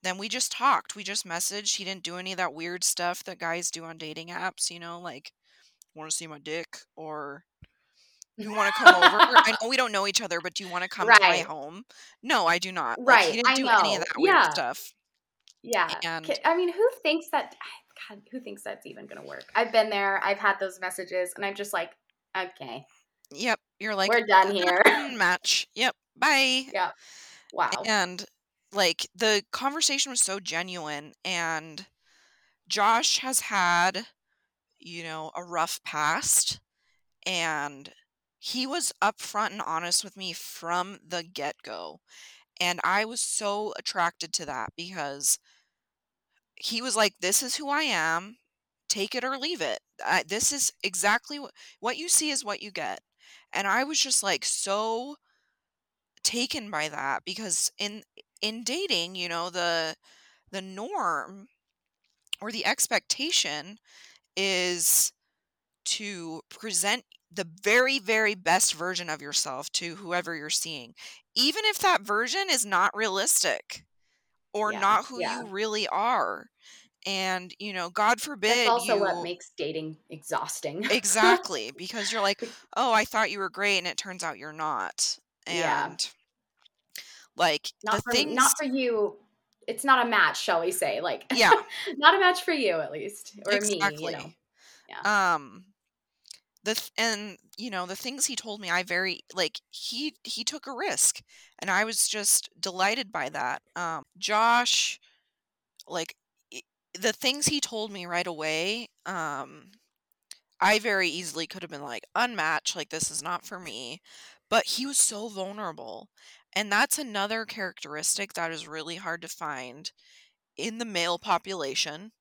then we just talked. We just messaged. He didn't do any of that weird stuff that guys do on dating apps, you know, like want to see my dick or you want to come over? I know we don't know each other, but do you want to come to my Right. home? No, I do not. Like Right. he didn't I do any of know. that weird Yeah. stuff. Yeah. And Ki- I mean, who thinks that? God, who thinks that's even going to work? I've been there. I've had those messages, and I'm just like, okay, yep, you're like we're done here. "Mm, match. Yep, bye. yeah. Wow. And like the conversation was so genuine and Josh has had, you know, a rough past and he was upfront and honest with me from the get-go. And I was so attracted to that because he was like, "This is who I am. Take it or leave it. I, this is exactly what you see is what you get." And I was just like so taken by that because in in dating, you know, the the norm or the expectation is to present the very very best version of yourself to whoever you're seeing even if that version is not realistic or Yeah, not who yeah. you really are and you know god That's forbid also what you makes dating exhausting. exactly because you're like oh i thought you were great and it turns out you're not Yeah. and like the Not for not for you. It's not a match, shall we say, like, yeah not a match for you at least, or me, you know? Yeah. um the th- and you know the things he told me i very like he he took a risk and i was just delighted by that um josh like the things he told me right away um i very easily could have been like unmatched like this is not for me but he was so vulnerable and that's another characteristic that is really hard to find in the male population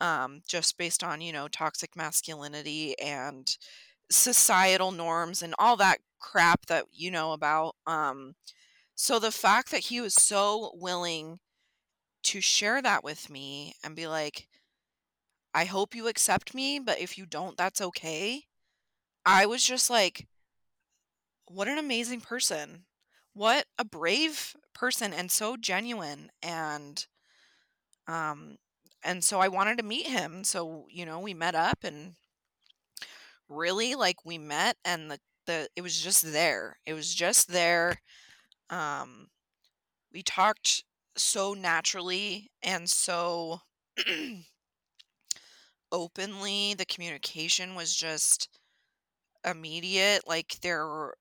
um just based on you know toxic masculinity and societal norms and all that crap that you know about. Um, so the fact that he was so willing to share that with me and be like, I hope you accept me, but if you don't, that's okay. I was just like, what an amazing person. What a brave person and so genuine and um and so I wanted to meet him. So, you know, we met up and really like we met and the the it was just there. It was just there. Um we talked so naturally and so openly. The communication was just immediate. Like there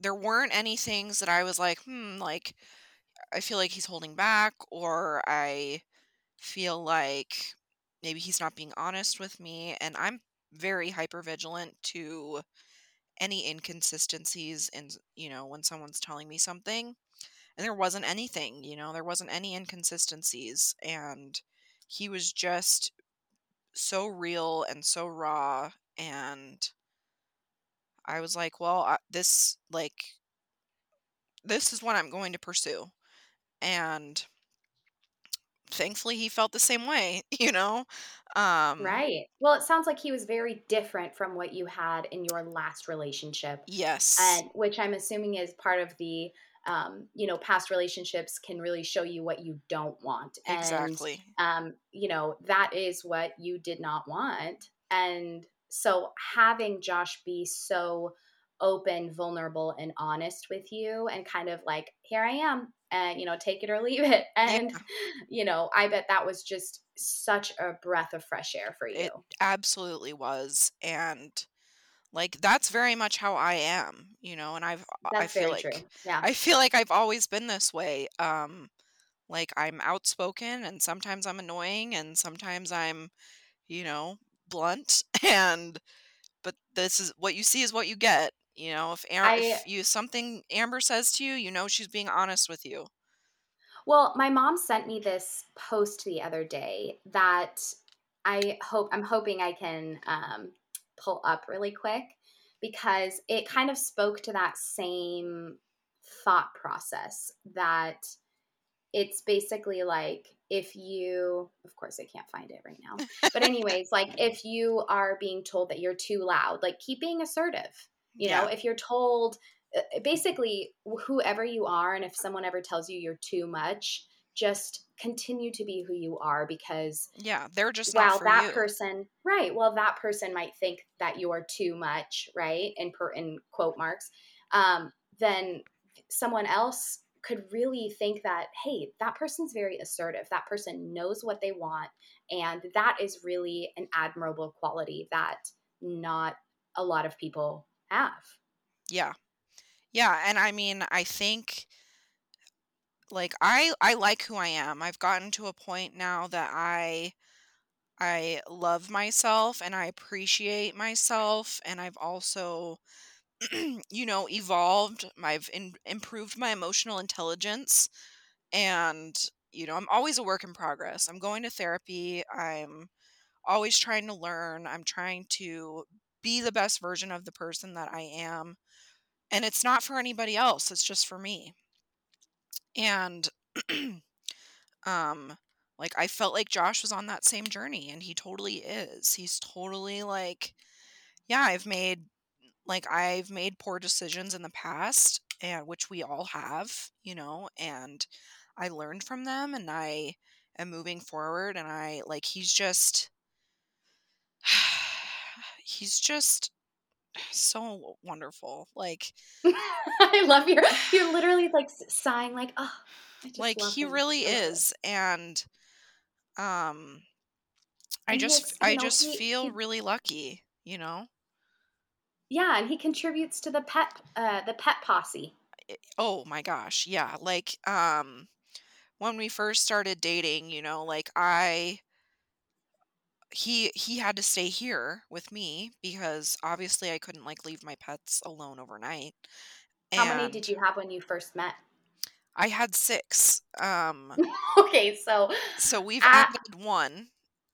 there weren't any things that I was like, "Hmm, like I feel like he's holding back or I feel like maybe he's not being honest with me." And I'm very hyper vigilant to any inconsistencies in you know when someone's telling me something and there wasn't anything you know there wasn't any inconsistencies and he was just so real and so raw and i was like well I, this like this is what i'm going to pursue and thankfully he felt the same way you know? Um Right. Well, it sounds like he was very different from what you had in your last relationship, yes. and which I'm assuming is part of the, um, you know, past relationships can really show you what you don't want, and exactly. um, you know that is what you did not want, and so having Josh be so open, vulnerable, and honest with you, and kind of like, here I am, and you know, take it or leave it, yeah and you know, I bet that was just such a breath of fresh air for you. it absolutely was and Like that's very much how I am, you know, and I've I feel very true. like Yeah. I feel like I've always been this way. Um like I'm outspoken and sometimes I'm annoying and sometimes I'm, you know, blunt and but this is what you see is what you get. You know, if I if you something Amber says to you, you know she's being honest with you. well, my mom sent me this post the other day that I hope I'm hoping I can um, pull up really quick because it kind of spoke to that same thought process that it's basically like if you of course i can't find it right now but anyways like if you are being told that you're too loud like keep being assertive you know Yeah. if you're told uh, basically whoever you are and if someone ever tells you you're too much just continue to be who you are because Yeah, they're just well that you. person right well that person might think that you're too much right in per in quote marks um then someone else could really think that hey that person's very assertive that person knows what they want and that is really an admirable quality that not a lot of people have Yeah. Yeah, and I mean, I think like I I like who I am. I've gotten to a point now that I I love myself and I appreciate myself and I've also you know evolved I've in, improved my emotional intelligence and you know I'm always a work in progress. I'm going to therapy. I'm always trying to learn. I'm trying to be the best version of the person that I am. And it's not for anybody else, it's just for me. And um like I felt like Josh was on that same journey and he totally is. He's totally like yeah, I've made like I've made poor decisions in the past and which we all have, you know, and I learned from them and I am moving forward and I like he's just he's just so wonderful. Like I love your you're literally like sighing like oh like he really is and um I just I just he, feel he, really lucky, you know. Yeah, and he contributes to the pet uh the pet posse. Oh my gosh, yeah. Like um when we first started dating, you know, like I he he had to stay here with me because obviously I couldn't like leave my pets alone overnight. How many did you have when you first met? I had 6. Um Okay, so so we've added one.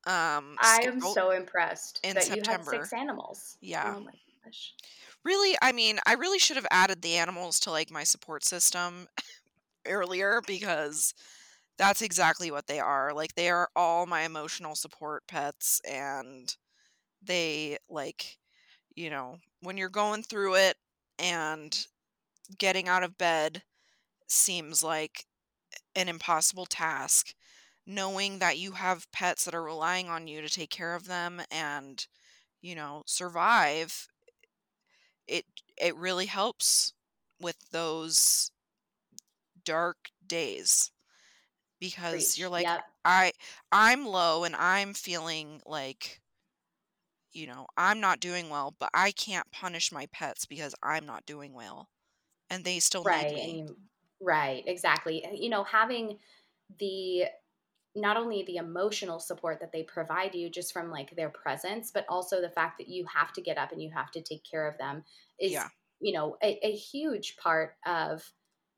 Um I am so impressed in that September. you had 6 animals. Yeah. Oh my gosh. Really, I mean, I really should have added the animals to like my support system earlier because that's exactly what they are. Like they are all my emotional support pets and they like you know, when you're going through it and getting out of bed seems like an impossible task, knowing that you have pets that are relying on you to take care of them and you know, survive it it really helps with those dark days because Preach. you're like yep. I I'm low and I'm feeling like you know, I'm not doing well, but I can't punish my pets because I'm not doing well. And they still right, need me. Right, exactly. You know, having the not only the emotional support that they provide you just from like their presence, but also the fact that you have to get up and you have to take care of them is, yeah. you know, a, a, huge part of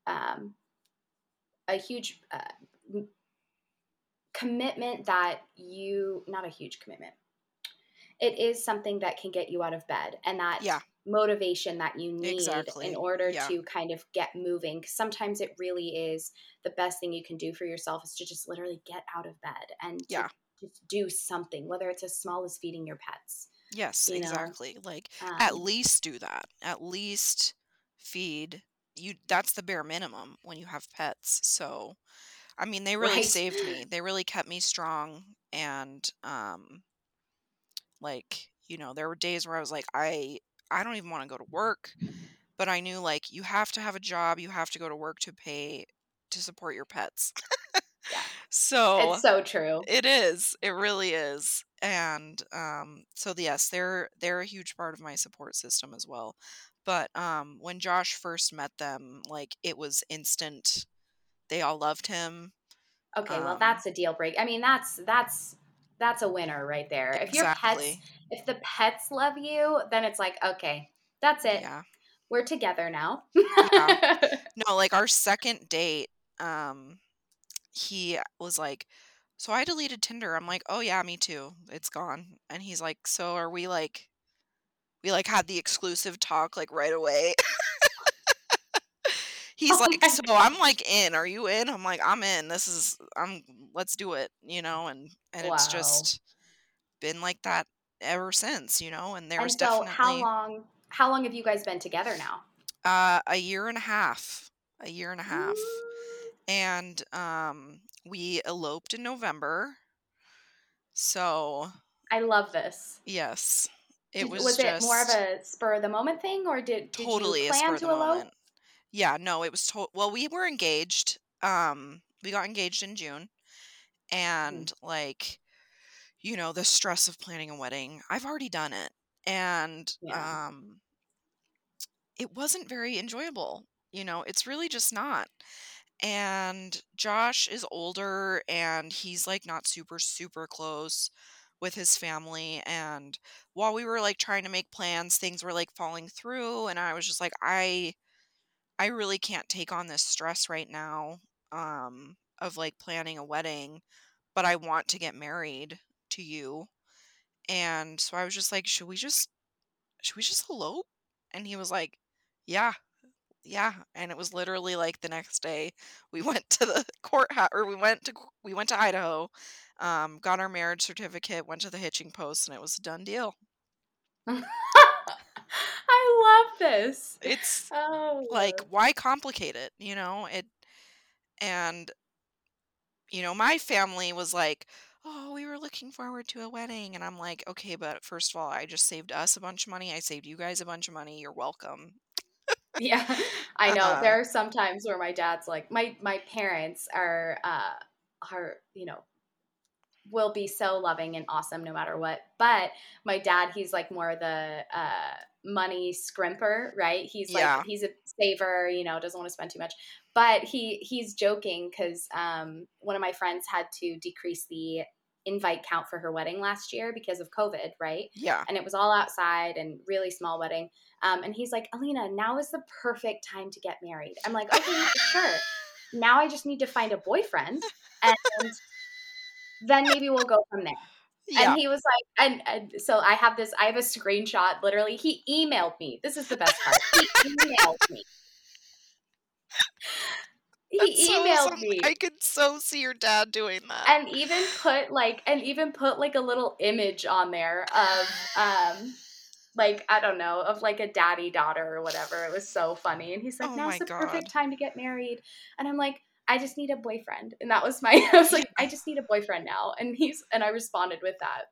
um, a huge uh, commitment that you not a huge commitment it is something that can get you out of bed and that yeah. motivation that you need exactly. in order yeah. to kind of get moving sometimes it really is the best thing you can do for yourself is to just literally get out of bed and yeah. just do something whether it's as small as feeding your pets yes exactly know? like um, at least do that at least feed you that's the bare minimum when you have pets so i mean they really right. saved me they really kept me strong and um like you know there were days where i was like i i don't even want to go to work but i knew like you have to have a job you have to go to work to pay to support your pets yeah. so it's so true it is it really is and um so yes they're they're a huge part of my support system as well but um, when Josh first met them, like it was instant. They all loved him. Okay, um, well that's a deal break. I mean, that's that's that's a winner right there. If your pets if the pets love you, then it's like, okay, that's it. Yeah. We're together now. yeah. No, like our second date, um, he was like, So I deleted Tinder. I'm like, Oh yeah, me too. It's gone. And he's like, So are we like we like had the exclusive talk like right away. He's oh like, so I'm like in. Are you in? I'm like, I'm in. This is I'm let's do it, you know, and and wow. it's just been like that ever since, you know, and there's and so definitely how long how long have you guys been together now? Uh a year and a half. A year and a half. And um we eloped in November. So I love this. Yes. It was, was just, it more of a spur of the moment thing, or did, did totally you plan to elope? Moment. Yeah, no, it was to- well. We were engaged. Um, we got engaged in June, and mm. like, you know, the stress of planning a wedding. I've already done it, and yeah. um, it wasn't very enjoyable. You know, it's really just not. And Josh is older, and he's like not super super close with his family and while we were like trying to make plans things were like falling through and I was just like I I really can't take on this stress right now um of like planning a wedding but I want to get married to you. And so I was just like should we just should we just elope? And he was like yeah yeah. And it was literally like the next day we went to the courthouse or we went to we went to idaho um, got our marriage certificate went to the hitching post and it was a done deal I love this. it's Oh. like why complicate it you know it and you know my family was like oh we were looking forward to a wedding and i'm like okay but first of all i just saved us a bunch of money i saved you guys a bunch of money you're welcome Yeah, I know. Uh, there are some times where my dad's like, my my parents are uh are you know will be so loving and awesome no matter what. But my dad, he's like more the uh money scrimper, right? He's like Yeah. he's a saver, you know, doesn't want to spend too much. But he he's joking because um one of my friends had to decrease the invite count for her wedding last year because of COVID, right? yeah and it was all outside and really small wedding. Um, and he's like, Alina, now is the perfect time to get married. I'm like, okay, sure. Now I just need to find a boyfriend, and then maybe we'll go from there. Yeah And he was like, and, and so I have this, I have a screenshot. Literally, he emailed me. This is the best part. He emailed me. He That's so emailed some- me i could so see your dad doing that and even put like and even put like a little image on there of um like I don't know of like a daddy daughter or whatever. It was so funny, and he's like, Oh "Now's the perfect time to get married," and I'm like. I just need a boyfriend, and that was my. I was like, I just need a boyfriend now, and he's and I responded with that.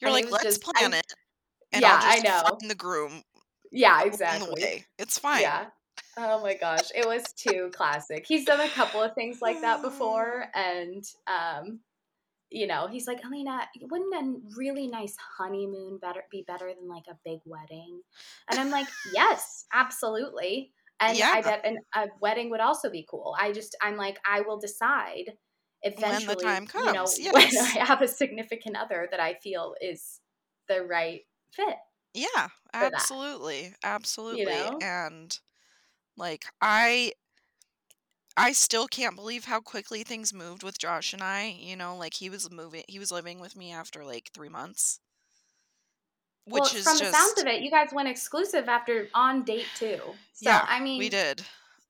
you're and like let's just- plan I- it and Yeah, I know. find the groom Yeah, exactly. it's fine Yeah. Oh my gosh, it was too classic. He's done a couple of things like that before, and um, you know, he's like, Alina, wouldn't a really nice honeymoon better be better than like a big wedding? And I'm like, yes, absolutely. And Yeah. I bet an, a wedding would also be cool. I just, I'm like, I will decide When the eventually, time you know, comes, when. I have a significant other that I feel is the right fit. Yeah, that, absolutely. Absolutely. know? And like I I still can't believe how quickly things moved with Josh and I, you know, like he was moving he was living with me after like 3 months. Which well, is from just the sounds of it, you guys went exclusive after on date two. So Yeah, I mean, we did.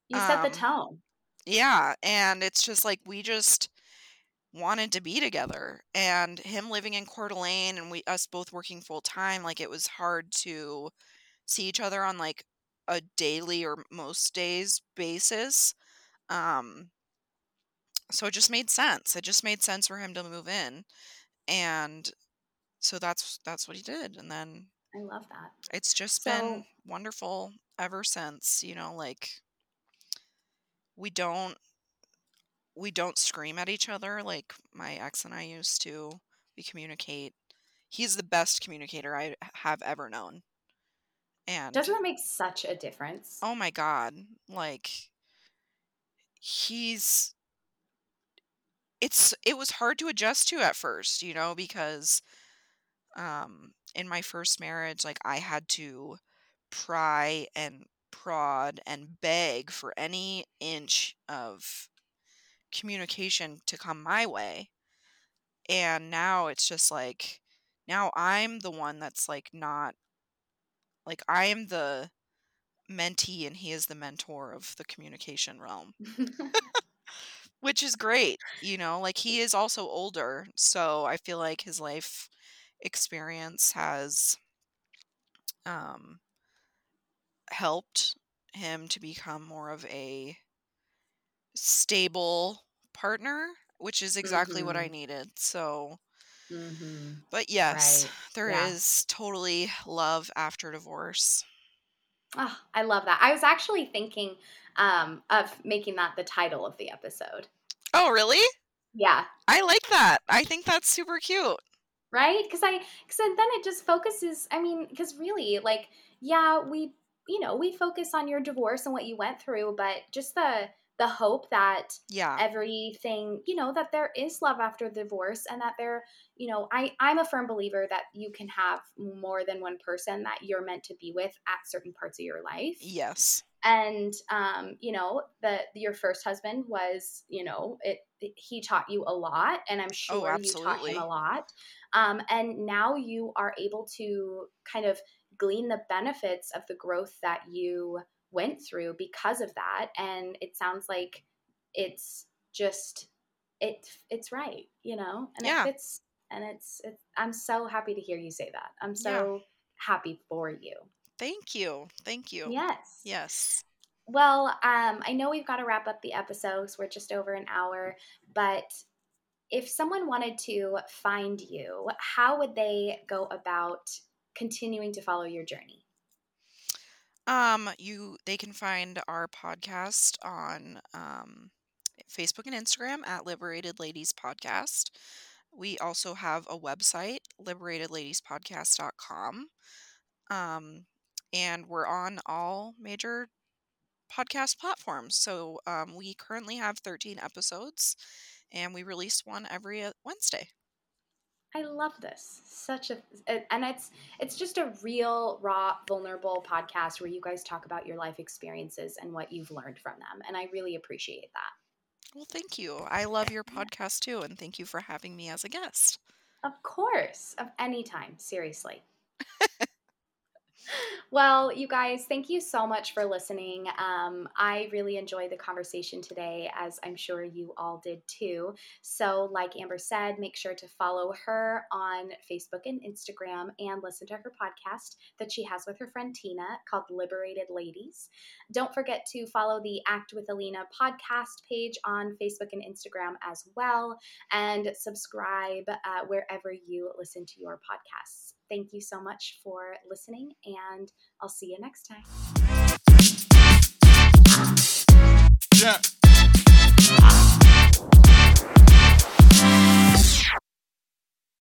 you set the Um, tone. Yeah, and it's just like we just wanted to be together and him living in Coeur d'Alene and we us both working full time like it was hard to see each other on like a daily or most days basis um so it just made sense it just made sense for him to move in and so that's that's what he did and then I love that. it's just So- been wonderful ever since you know like we don't we don't scream at each other like my ex and I used to we communicate he's the best communicator I have ever known and Doesn't that make such a difference? oh my god like he's it's it was hard to adjust to at first you know because um in my first marriage like i had to pry and prod and beg for any inch of communication to come my way. And now it's just like now i'm the one that's like not like i am the mentee and he is the mentor of the communication realm. Which is great you know like he is also older so i feel like his life experience has um helped him to become more of a stable partner which is exactly what i needed so hmm but yes Right, there is yeah. totally love after divorce. Oh, I love that. I was actually thinking um, of making that the title of the episode. oh really? Yeah, i like that. I think that's super cute right? Because I, because then it just focuses. I mean, because really, like, yeah, we, you know, we focus on your divorce and what you went through, but just the the hope that yeah everything you know that there is love after divorce and that there you know i i'm a firm believer that you can have more than one person that you're meant to be with at certain parts of your life yes and um you know that your first husband was you know it, he taught you a lot and i'm oh sure you taught him a lot um and now you are able to kind of glean the benefits of the growth that you went through because of that. And it sounds like it's just it it's right you know? And Yeah. it fits and it's, it's i'm so happy to hear you say that. I'm Yeah. so happy for you. Thank you. Thank you. Yes. Yes. Well um i know we've got to wrap up the episode episodes we're just over an hour but if someone wanted to find you how would they go about continuing to follow your journey Um, you they can find our podcast on um, Facebook and Instagram at Liberated Ladies Podcast. We also have a website, liberatedladiespodcast.com. Um, and we're on all major podcast platforms. So um, we currently have 13 episodes, and we release one every uh, Wednesday. I love this. Such a and it's it's just a real raw vulnerable podcast where you guys talk about your life experiences and what you've learned from them and I really appreciate that. Well, thank you. I love your podcast too, and thank you for having me as a guest. Of course, of any time, seriously. Well, you guys, thank you so much for listening. Um, I really enjoyed the conversation today, as I'm sure you all did too. So, like Amber said, make sure to follow her on Facebook and Instagram and listen to her podcast that she has with her friend Tina called Liberated Ladies. Don't forget to follow the Act with Alina podcast page on Facebook and Instagram as well, and subscribe uh, wherever you listen to your podcasts. Thank you so much for listening, and I'll see you next time. Yeah.